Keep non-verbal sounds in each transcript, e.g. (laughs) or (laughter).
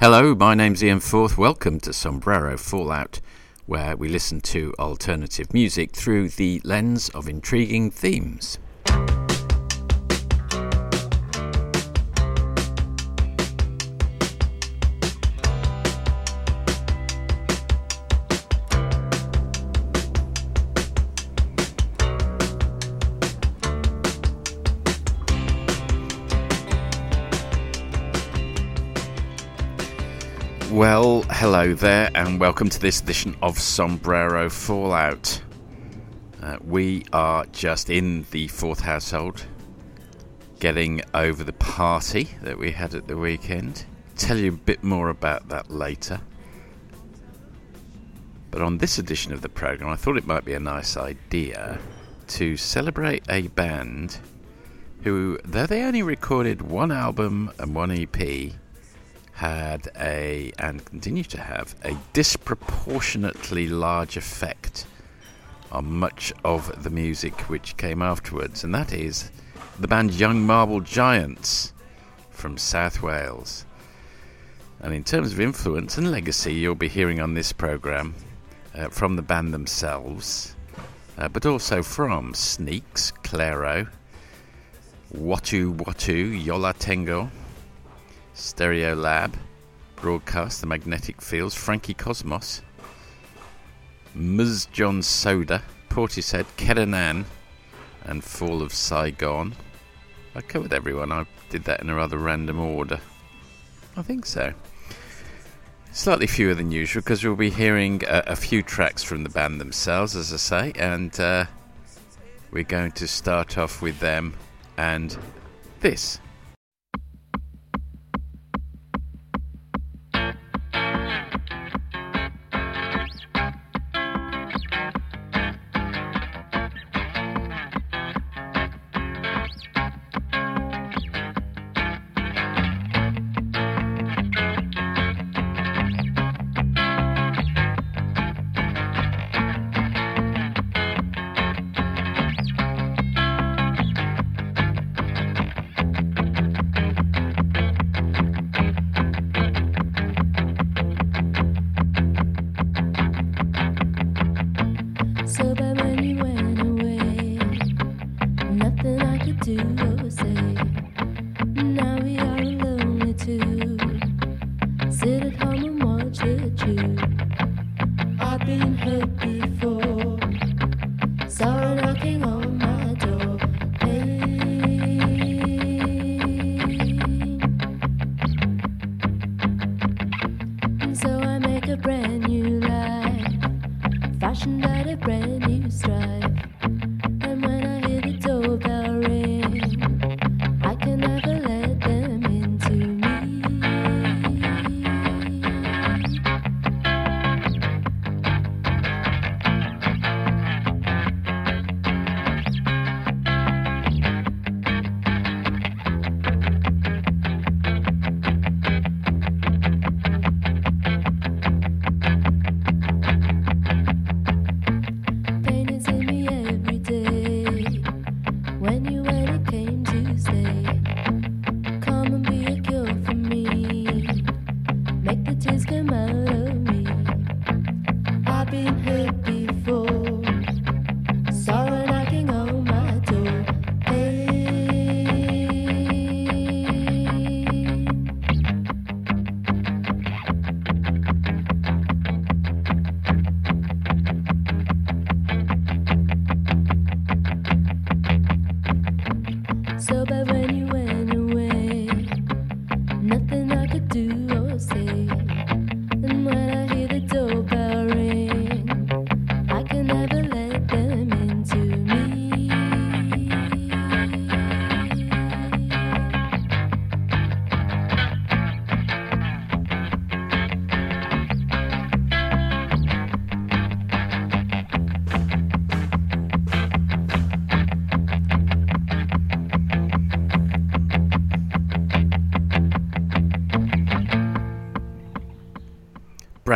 Hello, my name's Ian Forth. Welcome to Sombrero Fallout, where we listen to alternative music through the lens of intriguing themes. Hello there, and welcome to this edition of Sombrero Fallout. Uh, we are just in the Forth household, getting over the party that we had at the weekend. Tell you a bit more about that later. But on this edition of the program, I thought it might be a nice idea to celebrate a band who, though they only recorded one album and one EP, had a, and continue to have, a disproportionately large effect on much of the music which came afterwards, and that is the band Young Marble Giants from South Wales. And in terms of influence and legacy, you'll be hearing on this programme uh, from the band themselves, uh, but also from Sneaks, Clairo, Watu Watu, Yo La Tengo, Stereolab, Broadcast, The Magnetic Fields, Frankie Cosmos, Ms. John Soda, Portishead, Keren Ann, and Fall of Saigon. I covered everyone. I did that in a rather random order. I think so. Slightly fewer than usual because we'll be hearing a, a, few tracks from the band themselves, as I say, and uh, we're going to start off with them and this.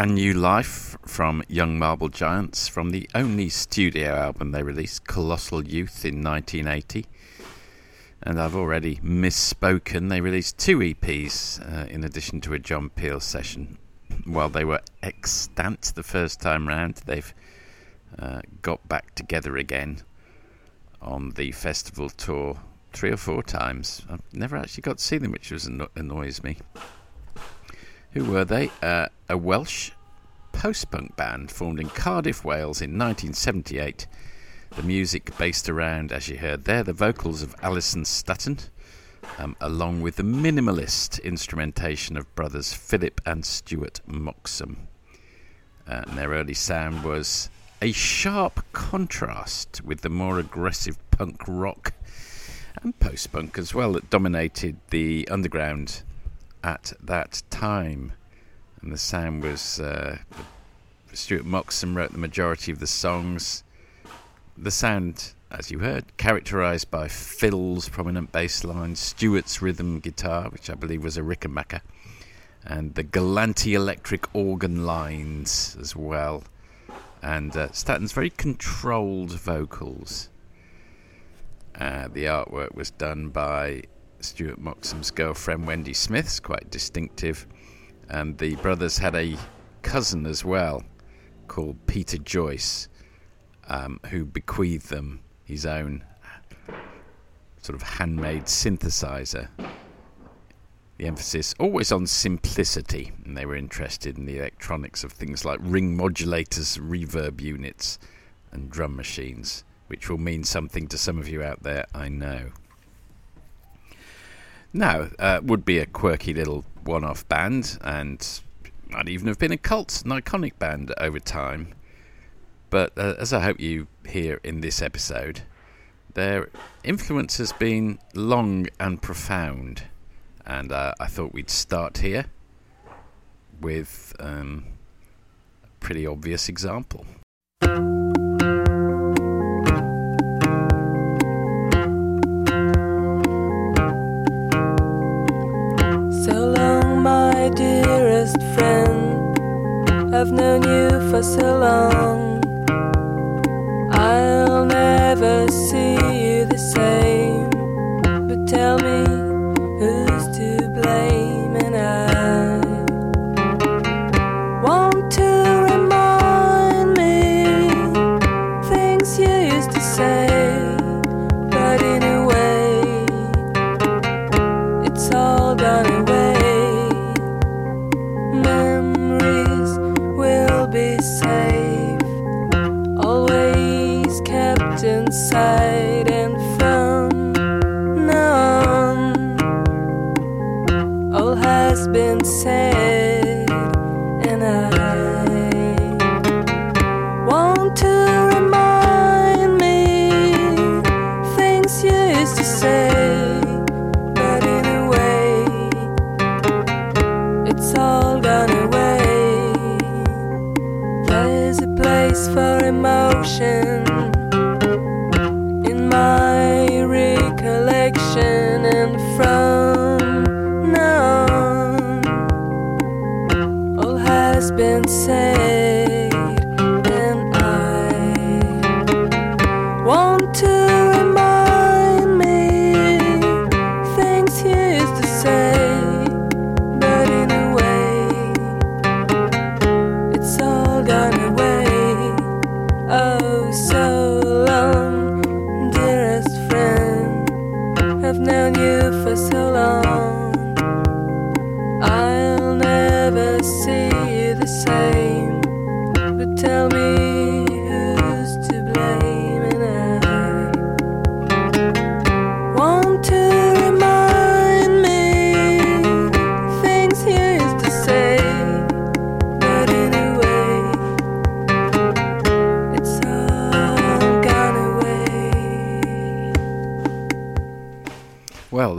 Brand New Life from Young Marble Giants from the only studio album they released, Colossal Youth, in 1980. And I've already misspoken. They released two EPs uh, in addition to a John Peel session. While they were extant the first time round, they've uh, got back together again on the festival tour three or four times. I've never actually got to see them, which was anno- annoys me. Who were they? Uh, a Welsh post punk band formed in Cardiff, Wales in 1978. The music based around, as you heard there, the vocals of Alison Statton, um, along with the minimalist instrumentation of brothers Philip and Stuart Moxham. Uh, and their early sound was a sharp contrast with the more aggressive punk rock and post punk as well that dominated the underground at that time. And the sound was uh, Stuart Moxham wrote the majority of the songs. The sound, as you heard, characterised by Phil's prominent bass line, Stuart's rhythm guitar, which I believe was a Rickenbacker, and the Galanti electric organ lines as well. And uh, very controlled vocals. Uh, the artwork was done by Stuart Moxham's girlfriend Wendy Smith's, quite distinctive. And the brothers had a cousin as well called Peter Joyce, um, who bequeathed them his own sort of handmade synthesizer. The emphasis always on simplicity, and they were interested in the electronics of things like ring modulators, reverb units, and drum machines which will mean something to some of you out there, I know. Now, uh, would be a quirky little one off band, and might even have been a cult, an iconic band over time. But uh, as I hope you hear in this episode, their influence has been long and profound. And uh, I thought we'd start here with um, a pretty obvious example. Dearest friend. I've known you for so long. I'll never see you the same. But tell me been said,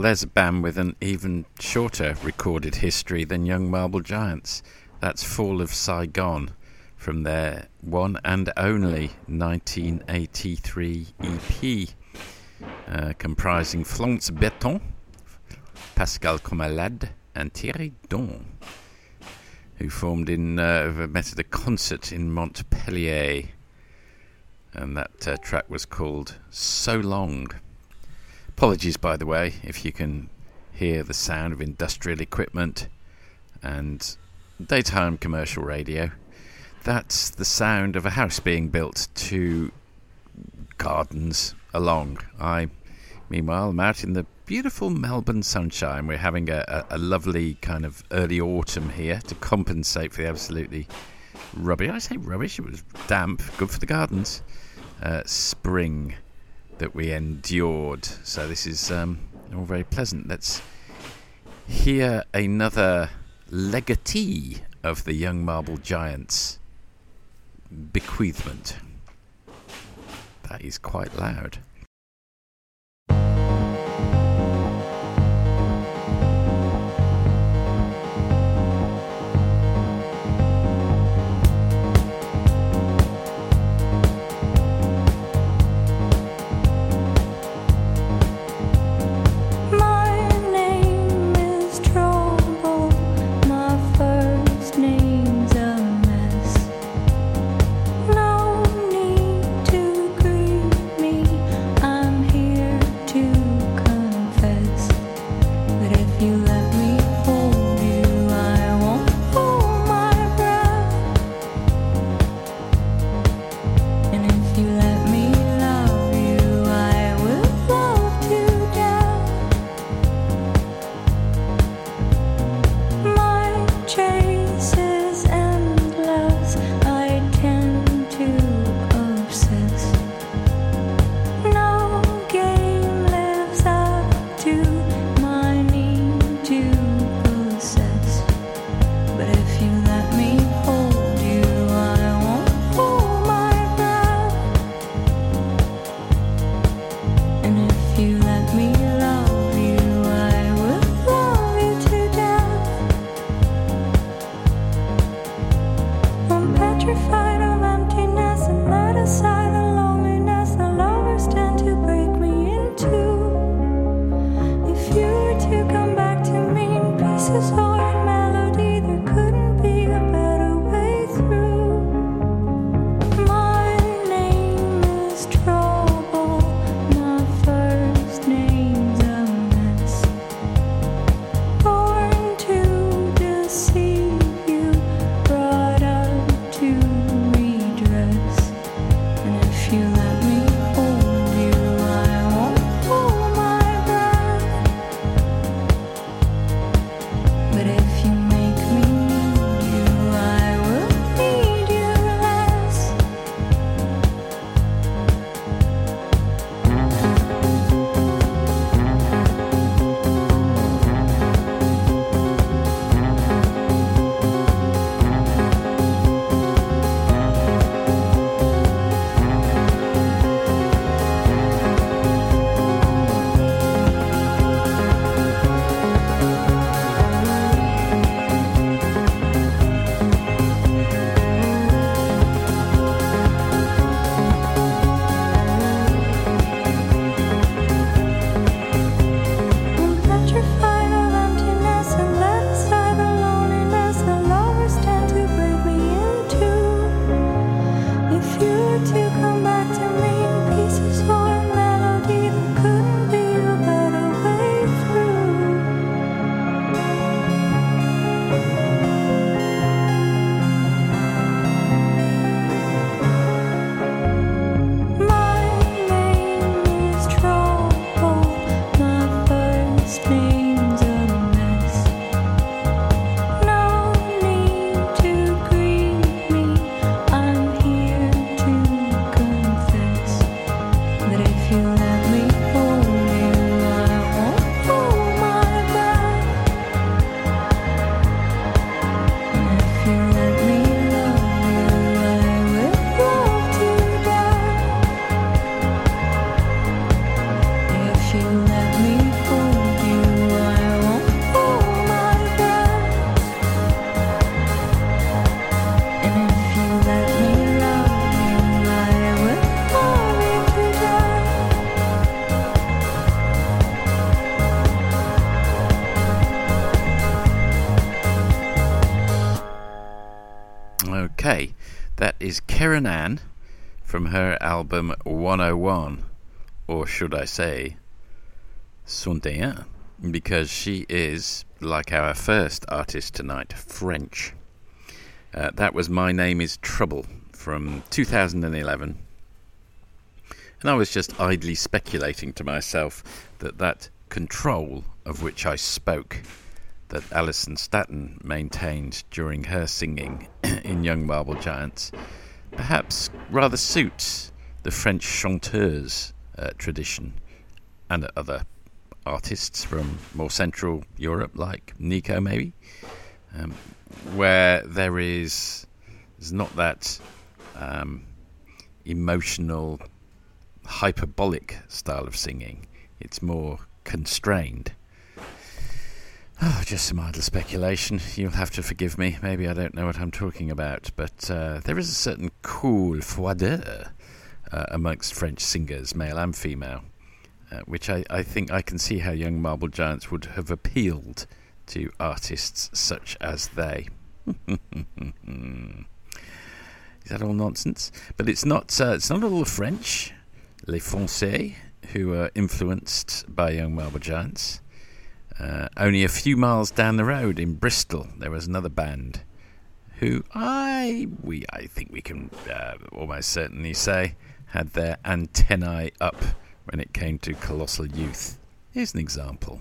there's a band with an even shorter recorded history than Young Marble Giants. That's Fall of Saigon from their one and only 1983 EP, uh, comprising Florence Berthon, Pascal Comelade, and Thierry Don, who formed in, uh, met at a concert in Montpellier. And that uh, track was called So Long. Apologies, by the way, if you can hear the sound of industrial equipment and daytime commercial radio. That's the sound of a house being built to gardens along. I, meanwhile, am out in the beautiful Melbourne sunshine. We're having a, a, a lovely kind of early autumn here to compensate for the absolutely rubbish. I say rubbish, it was damp, good for the gardens. Uh, spring that we endured. So this is um, all very pleasant. Let's hear another legatee of the Young Marble Giants bequeathment. That is quite loud. Keren Ann from her album 101, or should I say, Sundayan, because she is, like our first artist tonight, French. Uh, that was My Name is Trouble from 2011. And I was just idly speculating to myself that that control of which I spoke that Alison Statton maintained during her singing (coughs) in Young Marble Giants perhaps rather suits the French chanteuse uh, tradition and other artists from more central Europe, like Nico, maybe, um, where there is there's not that um, emotional, hyperbolic style of singing. It's more constrained. Oh, just some idle speculation. You'll have to forgive me. Maybe I don't know what I'm talking about, but uh, there is a certain cool froideur uh, amongst French singers, male and female, uh, which I, I think I can see how Young Marble Giants would have appealed to artists such as they. (laughs) Is that all nonsense? But it's not. Uh, it's not all French, les Français, who are influenced by Young Marble Giants. Uh, only a few miles down the road in Bristol, there was another band who I we I think we can uh, almost certainly say had their antennae up when it came to colossal youth. Here's an example.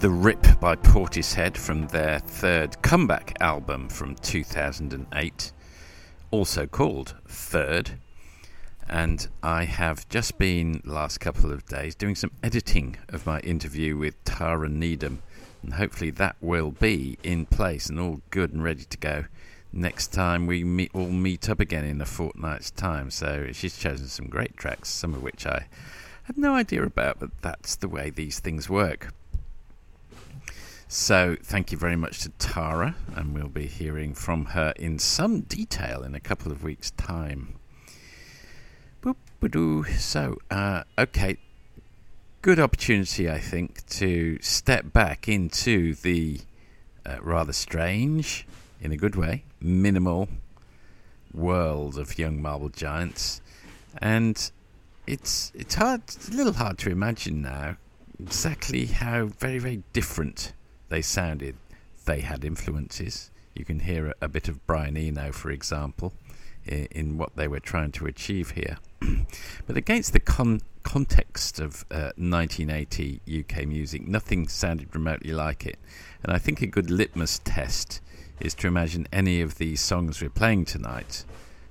The Rip by Portishead from their third comeback album from 2008, also called Third. And I have just been, last couple of days, doing some editing of my interview with Tara Needham. And hopefully that will be in place and all good and ready to go next time we meet, all meet up again in a fortnight's time. So she's chosen some great tracks, some of which I had no idea about, but that's the way these things work. So, thank you very much to Tara, and we'll be hearing from her in some detail in a couple of weeks' time. So, uh, okay, good opportunity, I think, to step back into the uh, rather strange, in a good way, minimal world of young marble giants, and it's it's hard, it's a little hard to imagine now exactly how very very different they sounded. They had influences. You can hear a, a bit of Brian Eno, for example, in, in, what they were trying to achieve here. (clears throat) but against the con- context of uh, 1980 UK music, nothing sounded remotely like it. And I think a good litmus test is to imagine any of these songs we're playing tonight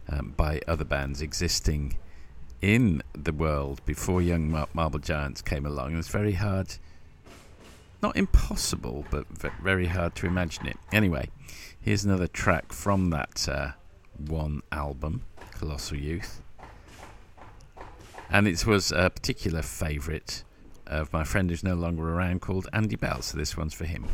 um, by other bands existing in the world before Young Mar- Marble Giants came along. It was very hard not impossible, but very hard to imagine it. Anyway, here's another track from that uh, one album, Colossal Youth. And it was a particular favourite of my friend who's no longer around called Andy Bell, so this one's for him.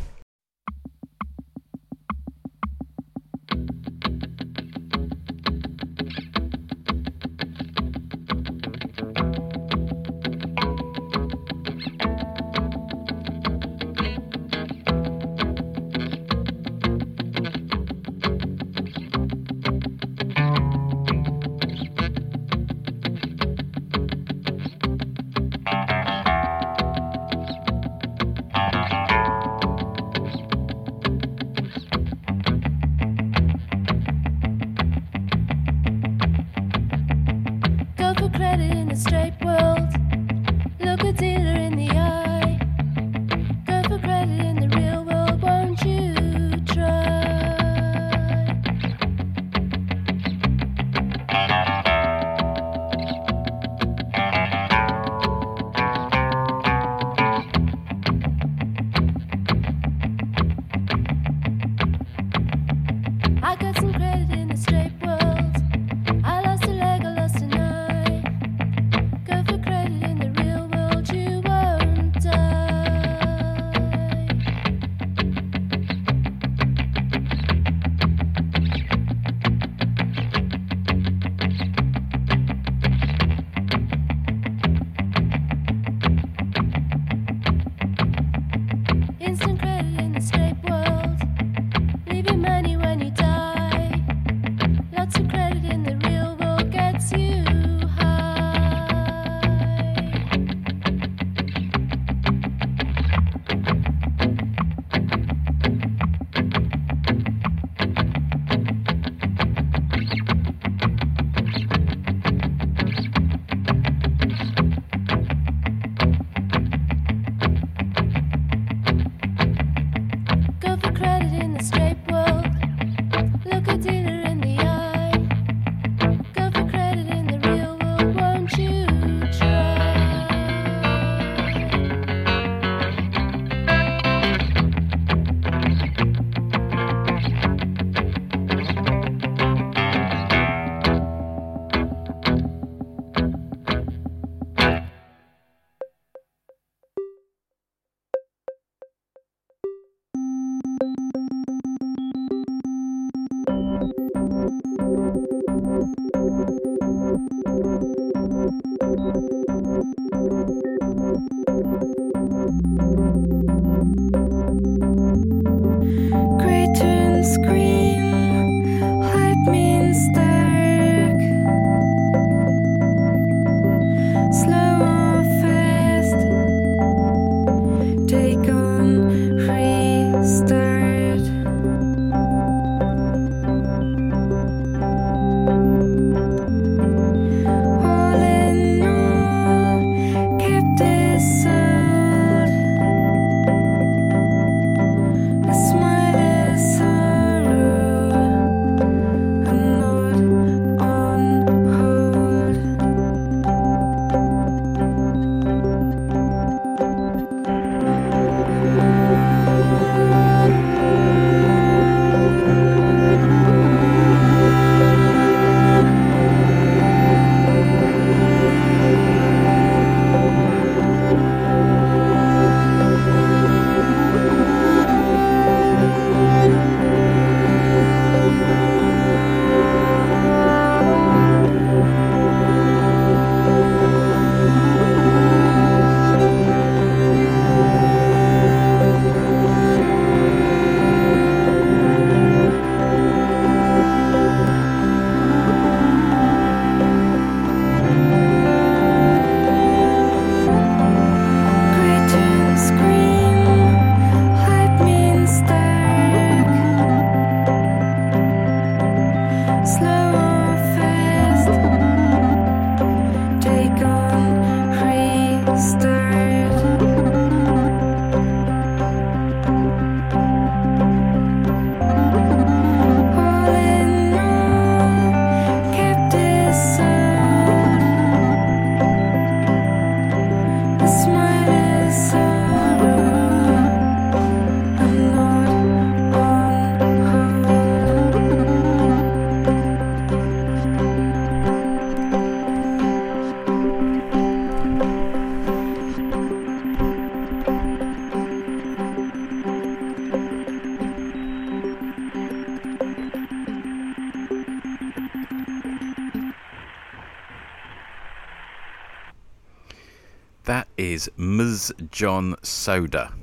Is Ms. John Soda.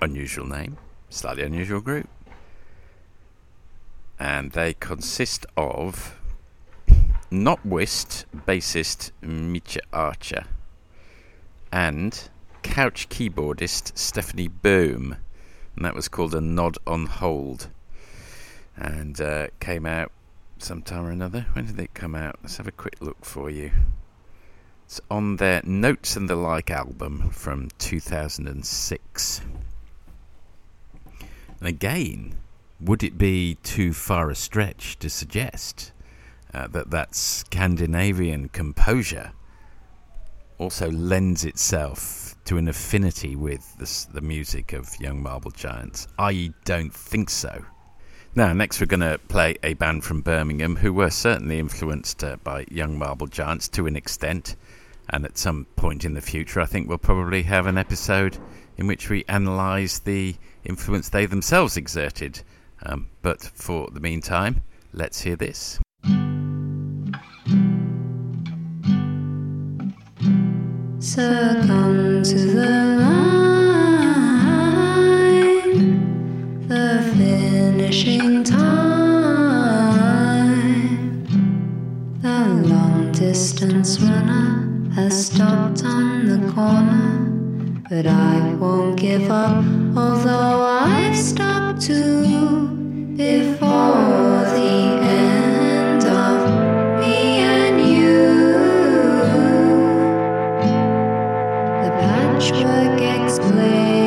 Unusual name, slightly unusual group. And they consist of Notwist bassist Micha Acher and couch keyboardist Stefanie Böhm. And that was called A Nod on Hold. And uh, came out sometime or another. When did it come out? Let's have a quick look for you. It's on their Notes and the Like album from 2006. And again, would it be too far a stretch to suggest uh, that that Scandinavian composure also lends itself to an affinity with the, the music of Young Marble Giants? I don't think so. Now, next we're going to play a band from Birmingham who were certainly influenced uh, by Young Marble Giants to an extent. And at some point in the future, I think we'll probably have an episode in which we analyse the influence they themselves exerted. Um, but for the meantime, let's hear this. Succumb to the line, the finishing time. The long distance runner has stopped on the corner, but I won't give up, although I've stopped too before the end of me and you. The patchwork explains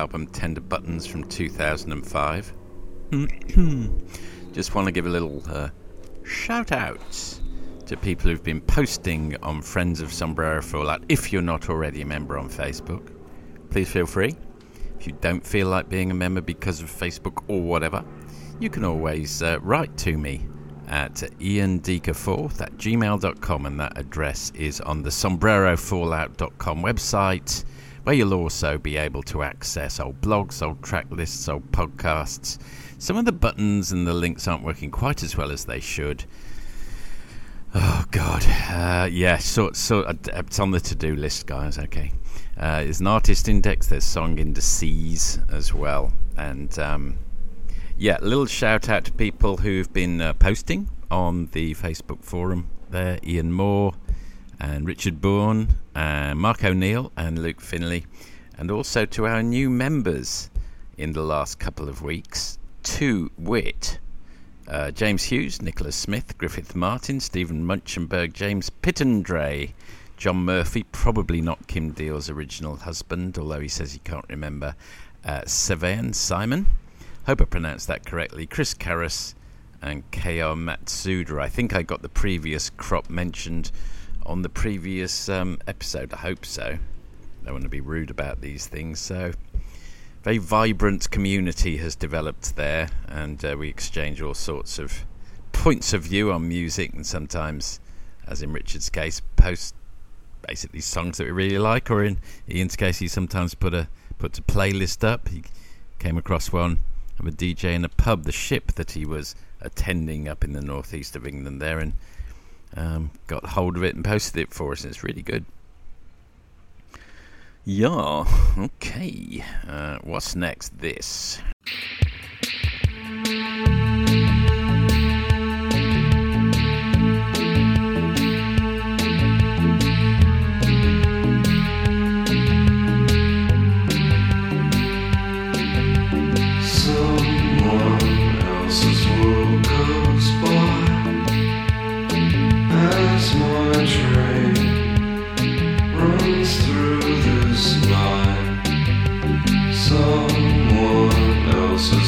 album Tender Buttons from 2005. (clears throat) Just want to give a little uh, shout out to people who've been posting on Friends of Sombrero Fallout. If you're not already a member on Facebook, please feel free. If you don't feel like being a member because of Facebook or whatever, you can always uh, write to me at iandeaker4th at gmail.com, and that address is on the sombrerofallout.com website, where you'll also be able to access old blogs, old track lists, old podcasts. Some of the buttons and the links aren't working quite as well as they should. Oh God, uh, yeah. So, so uh, it's on the to-do list, guys. Okay, uh, there's an artist index. There's song indices as well, and um, yeah, a little shout out to people who've been uh, posting on the Facebook forum. There, Ian Moore and Richard Bourne, uh, Mark O'Neill and Luke Finley, and also to our new members in the last couple of weeks. To wit, uh, James Hughes, Nicholas Smith, Griffith Martin, Stephen Munchenberg, James Pittendray, John Murphy, probably not Kim Deal's original husband, although he says he can't remember, uh, Sevan Simon, hope I pronounced that correctly, Chris Karras, and K.R. Matsuda. I think I got the previous crop mentioned on the previous um, episode. I hope so. I don't want to be rude about these things. So, very vibrant community has developed there, and uh, we exchange all sorts of points of view on music, and sometimes, as in Richard's case, post basically songs that we really like, or in Ian's case, he sometimes put a puts a playlist up. He came across one of a DJ in a pub, the ship that he was attending up in the northeast of England there, and um, got hold of it and posted it for us. It's really good. Yeah, okay. Uh, what's next? This.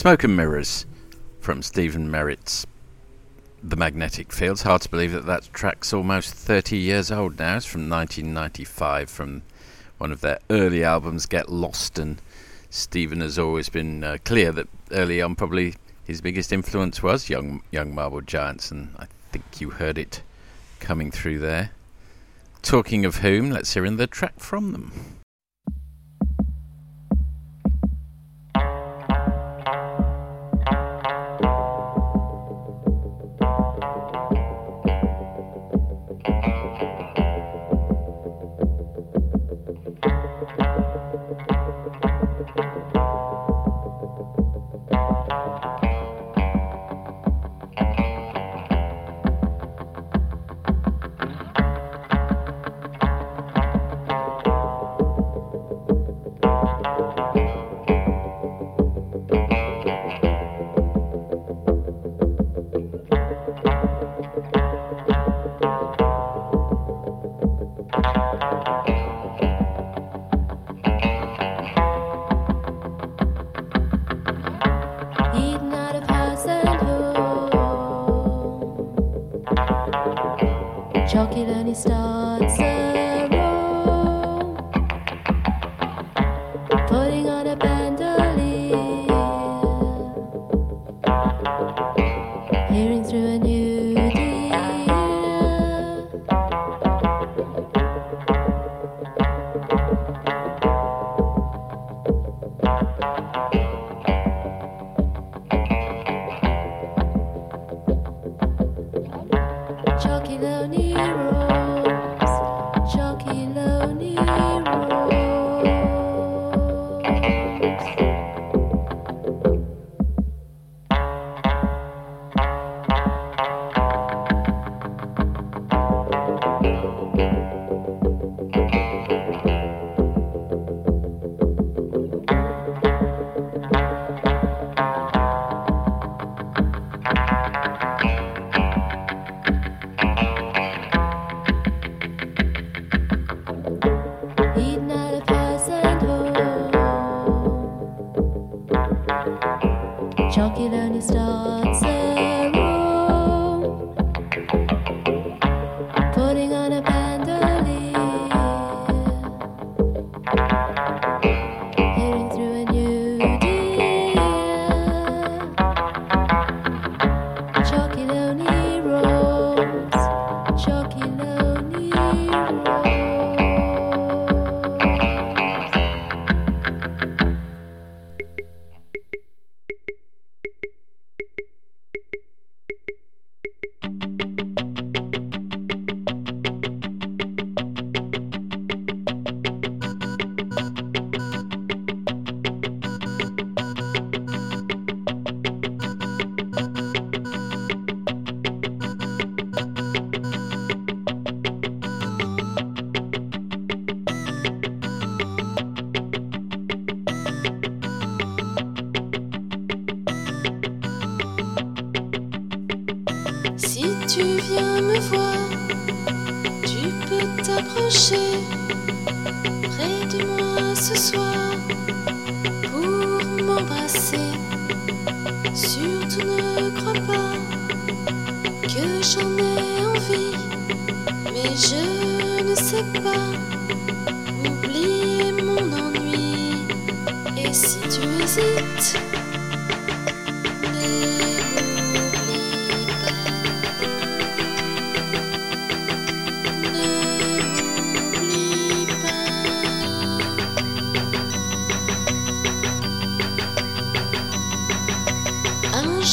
Smoke and Mirrors from Stephin Merritt's The Magnetic Fields. Hard to believe that that track's almost 30 years old now. It's from 1995 from one of their early albums, Get Lost. And Stephen has always been uh, clear that early on, probably his biggest influence was Young, young Marble Giants. And I think you heard it coming through there. Talking of whom, let's hear in the track from them.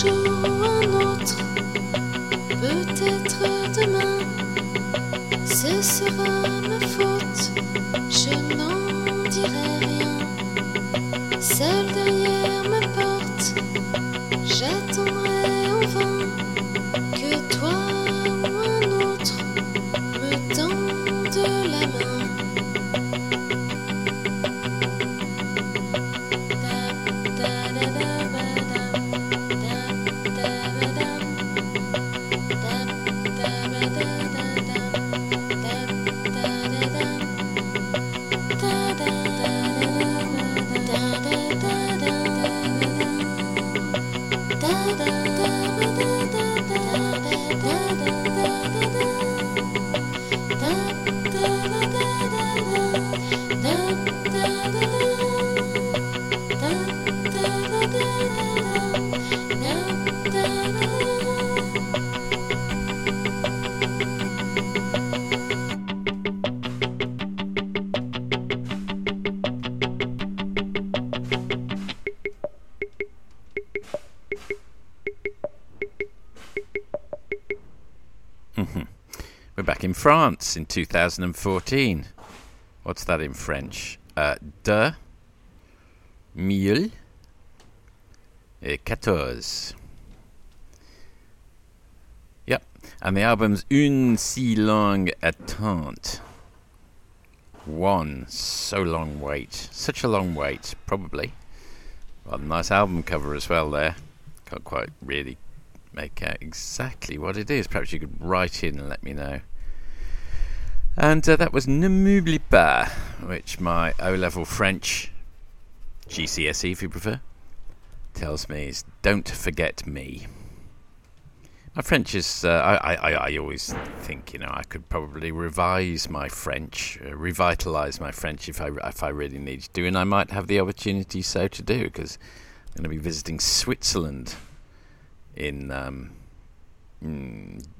Un autre, peut-être demain, ce sera ma faute. Je n'en dirai France in 2014. What's that in French? Uh, de, mille, et quatorze. Yep, and the album's Une si longue attente. One so long wait, such a long wait, probably. Well, nice album cover as well there. Can't quite really make out exactly what it is. Perhaps you could write in and let me know. And uh, that was Ne m'oublie pas, which my O level French, GCSE if you prefer, tells me is don't forget me. My French is, uh, I, I, I always think, you know, I could probably revise my French, uh, revitalise my French if I, if I really needed to, and I might have the opportunity so to do because I'm going to be visiting Switzerland in um,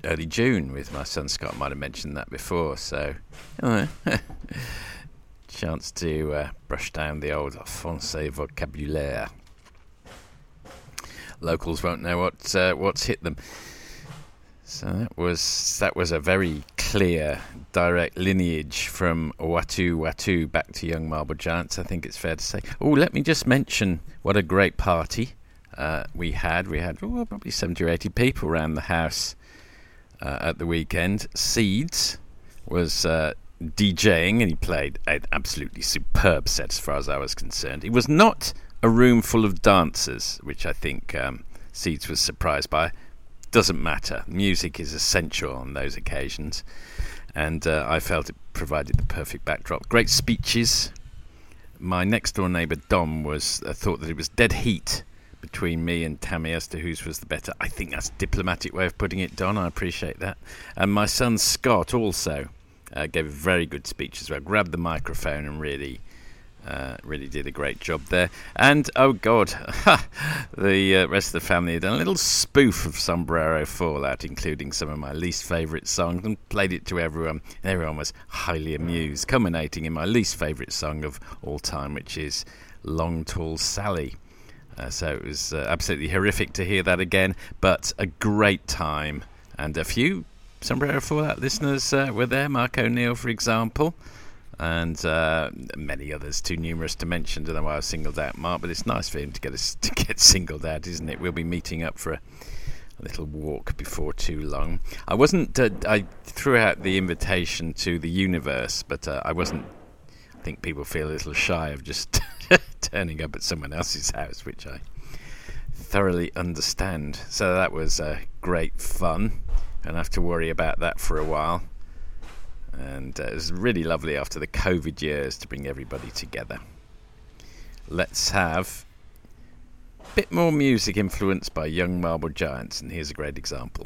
early June with my son Scott. Might have mentioned that before, so (laughs) chance to uh, brush down the old Francais vocabulaire. Locals won't know what uh, what's hit them. So that was that was a very clear, direct lineage from Watu Watu back to Young Marble Giants, I think it's fair to say. Oh, let me just mention what a great party uh, we had. We had oh, probably 70 or 80 people around the house uh, at the weekend. Seeds was uh, DJing and he played an absolutely superb set as far as I was concerned. It was not a room full of dancers, which I think um, Seeds was surprised by. Doesn't matter. Music is essential on those occasions, and uh, I felt it provided the perfect backdrop. Great speeches. My next door neighbour Dom was uh, thought that it was dead heat between me and Tammy as to whose was the better. I think that's a diplomatic way of putting it, Don. I appreciate that. And my son Scott also uh, gave a very good speech as well. Grabbed the microphone and really, uh, really did a great job there. And oh god, (laughs) the uh, rest of the family had done a little spoof of Sombrero Fallout, including some of my least favourite songs, and played it to everyone. And everyone was highly amused, culminating in my least favourite song of all time, which is Long Tall Sally. Uh, so it was uh, absolutely horrific to hear that again, but a great time. And a few Sombrero Fallout listeners uh, were there, Mark O'Neill, for example, and uh, many others, too numerous to mention. Don't know why I singled out Mark, but it's nice for him to get us (laughs) to get singled out, isn't it? We'll be meeting up for a, a little walk before too long. I wasn't. Uh, I threw out the invitation to the universe, but uh, I wasn't. I think people feel a little shy of just (laughs) turning up at someone else's house, which I thoroughly understand. So that was uh, great fun. Don't have to worry about that for a while. And uh, it was really lovely after the COVID years to bring everybody together. Let's have a bit more music influenced by Young Marble Giants, and here's a great example.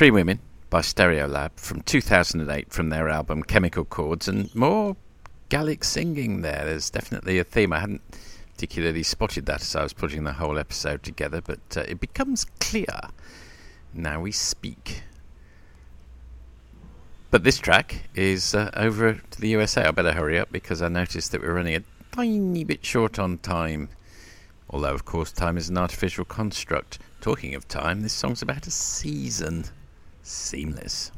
Three Women by Stereolab from 2008 from their album Chemical Chords and more Gallic singing there. There's definitely a theme. I hadn't particularly spotted that as I was putting the whole episode together, but uh, it becomes clear now we speak. But this track is uh, over to the USA. I better hurry up because I noticed that we're running a tiny bit short on time. Although, of course, time is an artificial construct. Talking of time, this song's about a season. Seamless.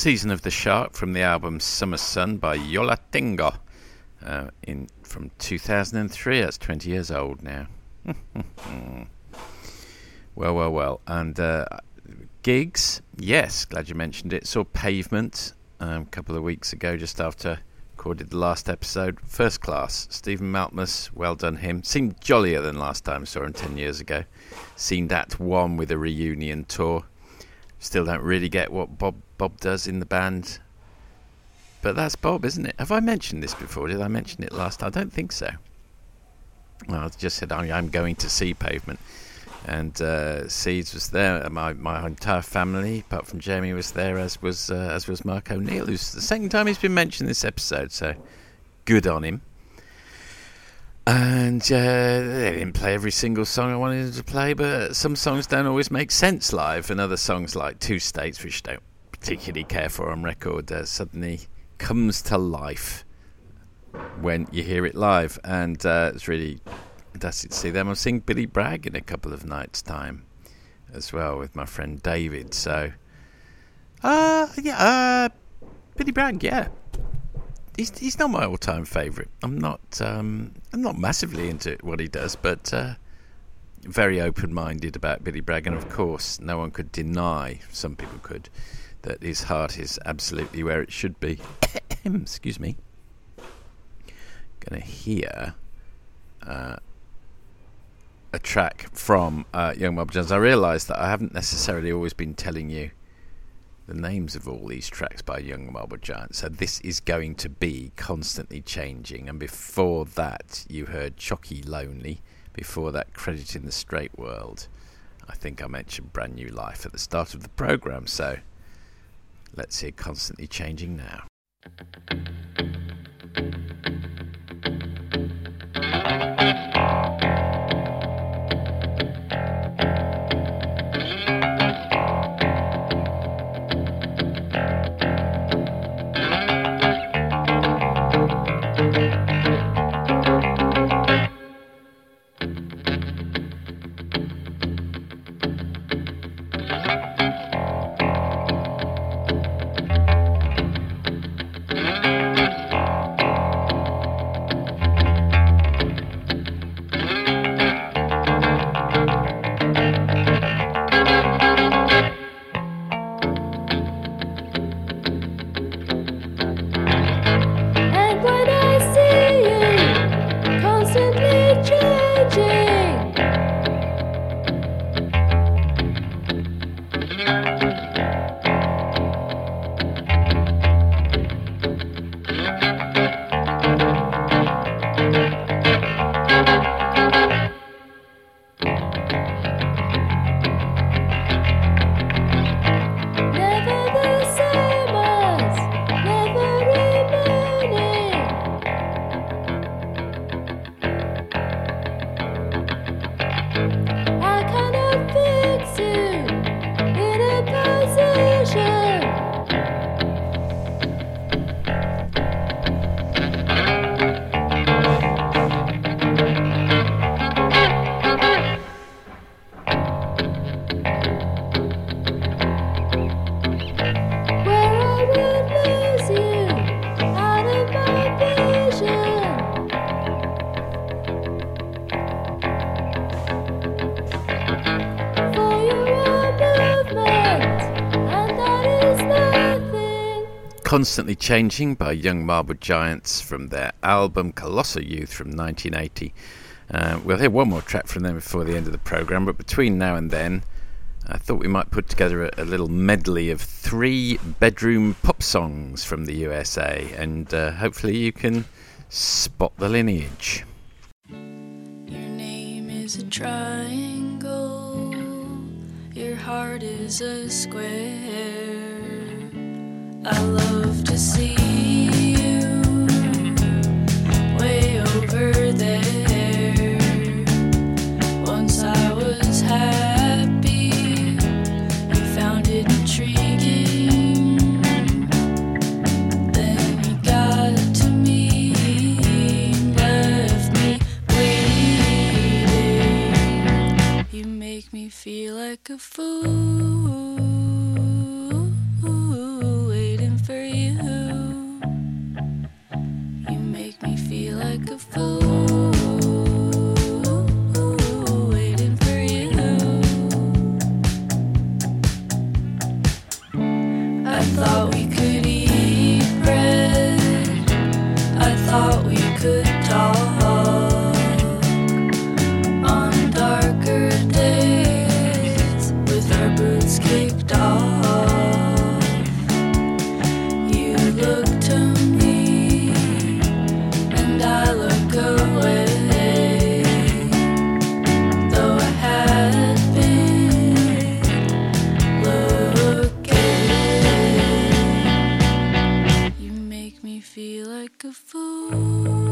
Season of the Shark from the album Summer Sun by Yo La Tengo uh, in from 2003. That's 20 years old now. (laughs) well, well, well. And uh, gigs, yes, glad you mentioned it. Saw Pavement um, a couple of weeks ago, just after recorded the last episode. First class. Stephen Malkmus, well done him. Seemed jollier than last time saw him 10 years ago. Seemed at one with a reunion tour. Still don't really get what Bob Bob does in the band. But that's Bob, isn't it? Have I mentioned this before? Did I mention it last? I don't think so. Well, I just said I'm going to see Pavement, and uh, Seeds was there. My my entire family, apart from Jamie, was there, as was uh, as was Mark O'Neill, who's the second time he's been mentioned this episode. So good on him. And uh, they didn't play every single song I wanted them to play, but some songs don't always make sense live, and other songs like Two States, which I don't particularly care for on record, uh, suddenly comes to life when you hear it live, and uh, it's really fantastic to see them. I'm seeing Billy Bragg in a couple of nights' time as well with my friend David. So, uh, yeah, uh, Billy Bragg, yeah. He's, he's not my all-time favourite. I'm not um, I'm not massively into what he does, but uh, very open-minded about Billy Bragg, and of course, no one could deny. Some people could that his heart is absolutely where it should be. (coughs) Excuse me. Gonna hear uh, a track from uh, Young Bob Jones. I realise that I haven't necessarily always been telling you the names of all these tracks by Young Marble Giant. So this is going to be constantly changing. And before that, you heard Choci Loni. Before that, Credit in the Straight World. I think I mentioned Brand New Life at the start of the program. So let's hear Constantly Changing now. Constantly Changing by Young Marble Giants from their album Colossal Youth from 1980. Uh, we'll hear one more track from them before the end of the programme, but between now and then, I thought we might put together a, a little medley of three bedroom pop songs from the USA, and uh, hopefully you can spot the lineage. Your name is a triangle. Your heart is a square. Feel like a fool. like a fool. like a fool.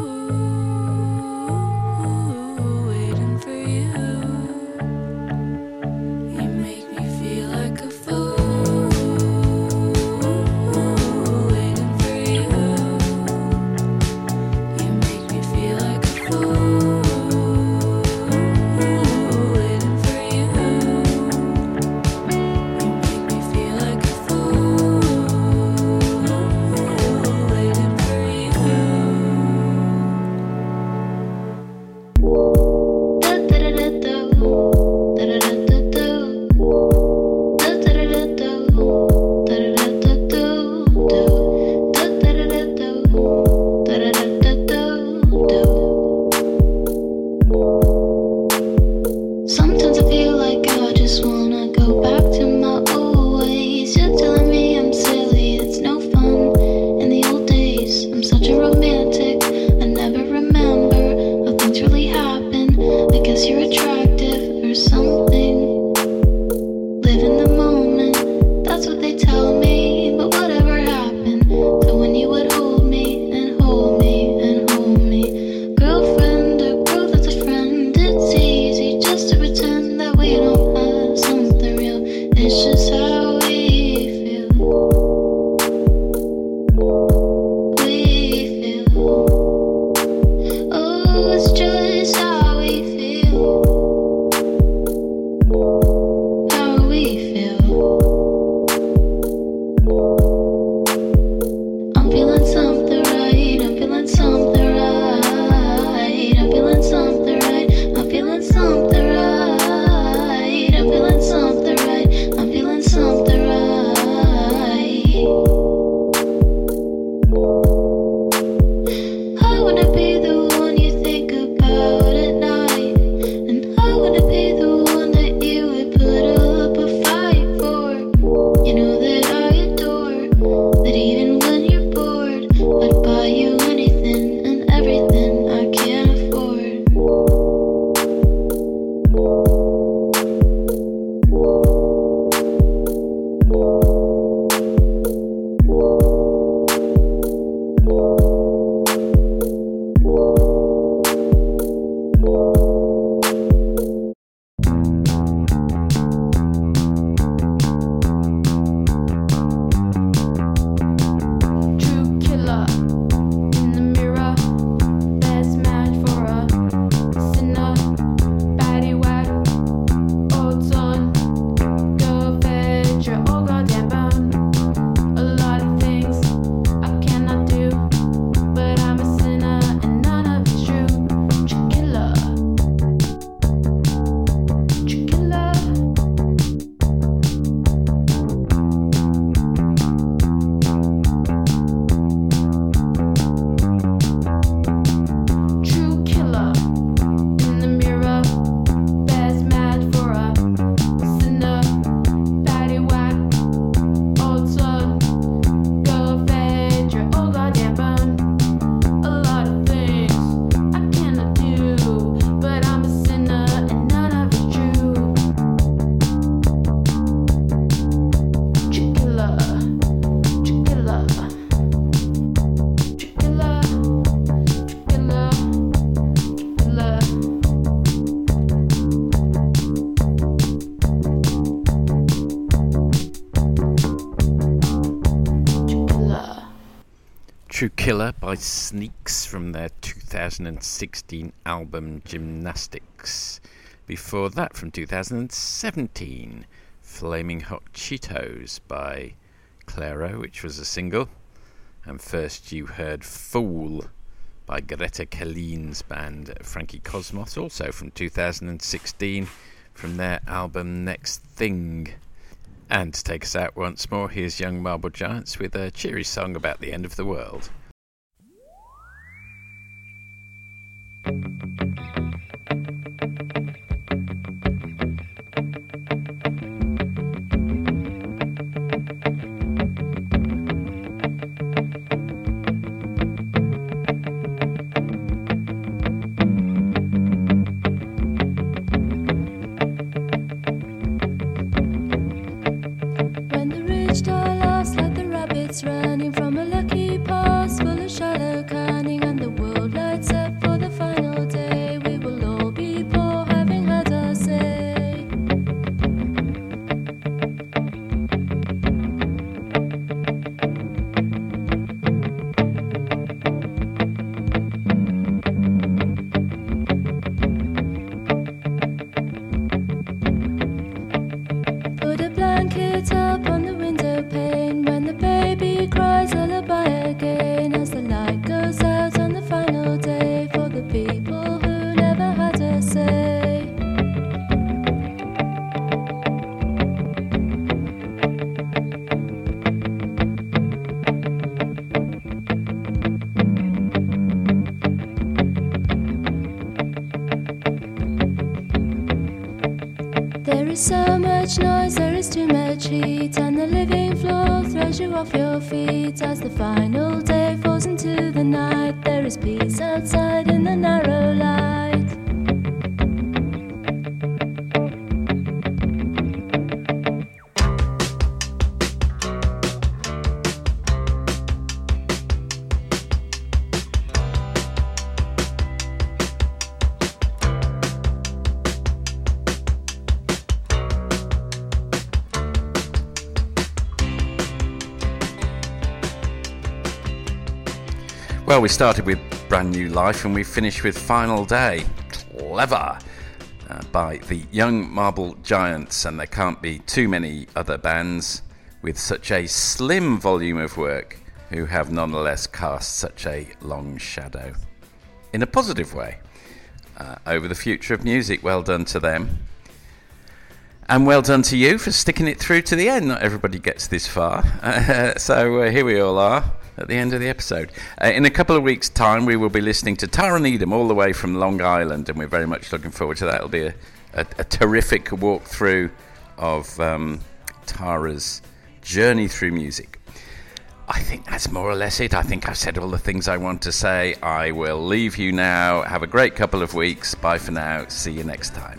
Sneaks from their 2016 album Gymnastics. Before that, from 2017, Flaming Hot Cheetos by Clairo, which was a single. And first, you heard Fool by Greta Kline's band Frankie Cosmos, also from 2016, from their album Next Thing. And to take us out once more, here's Young Marble Giants with a cheery song about the end of the world. Thank you. Well, we started with Brand New Life and we finished with Final Day. Clever! Uh, by the Young Marble Giants, and there can't be too many other bands with such a slim volume of work who have nonetheless cast such a long shadow. In a positive way. Uh, over the future of music. Well done to them. And well done to you for sticking it through to the end. Not everybody gets this far. (laughs) Uh, so here we all are at the end of the episode. Uh, in a couple of weeks' time, we will be listening to Tara Needham all the way from Long Island, and we're very much looking forward to that. It'll be a, a, a terrific walkthrough of um, Tara's journey through music. I think that's more or less it. I think I've said all the things I want to say. I will leave you now. Have a great couple of weeks. Bye for now. See you next time.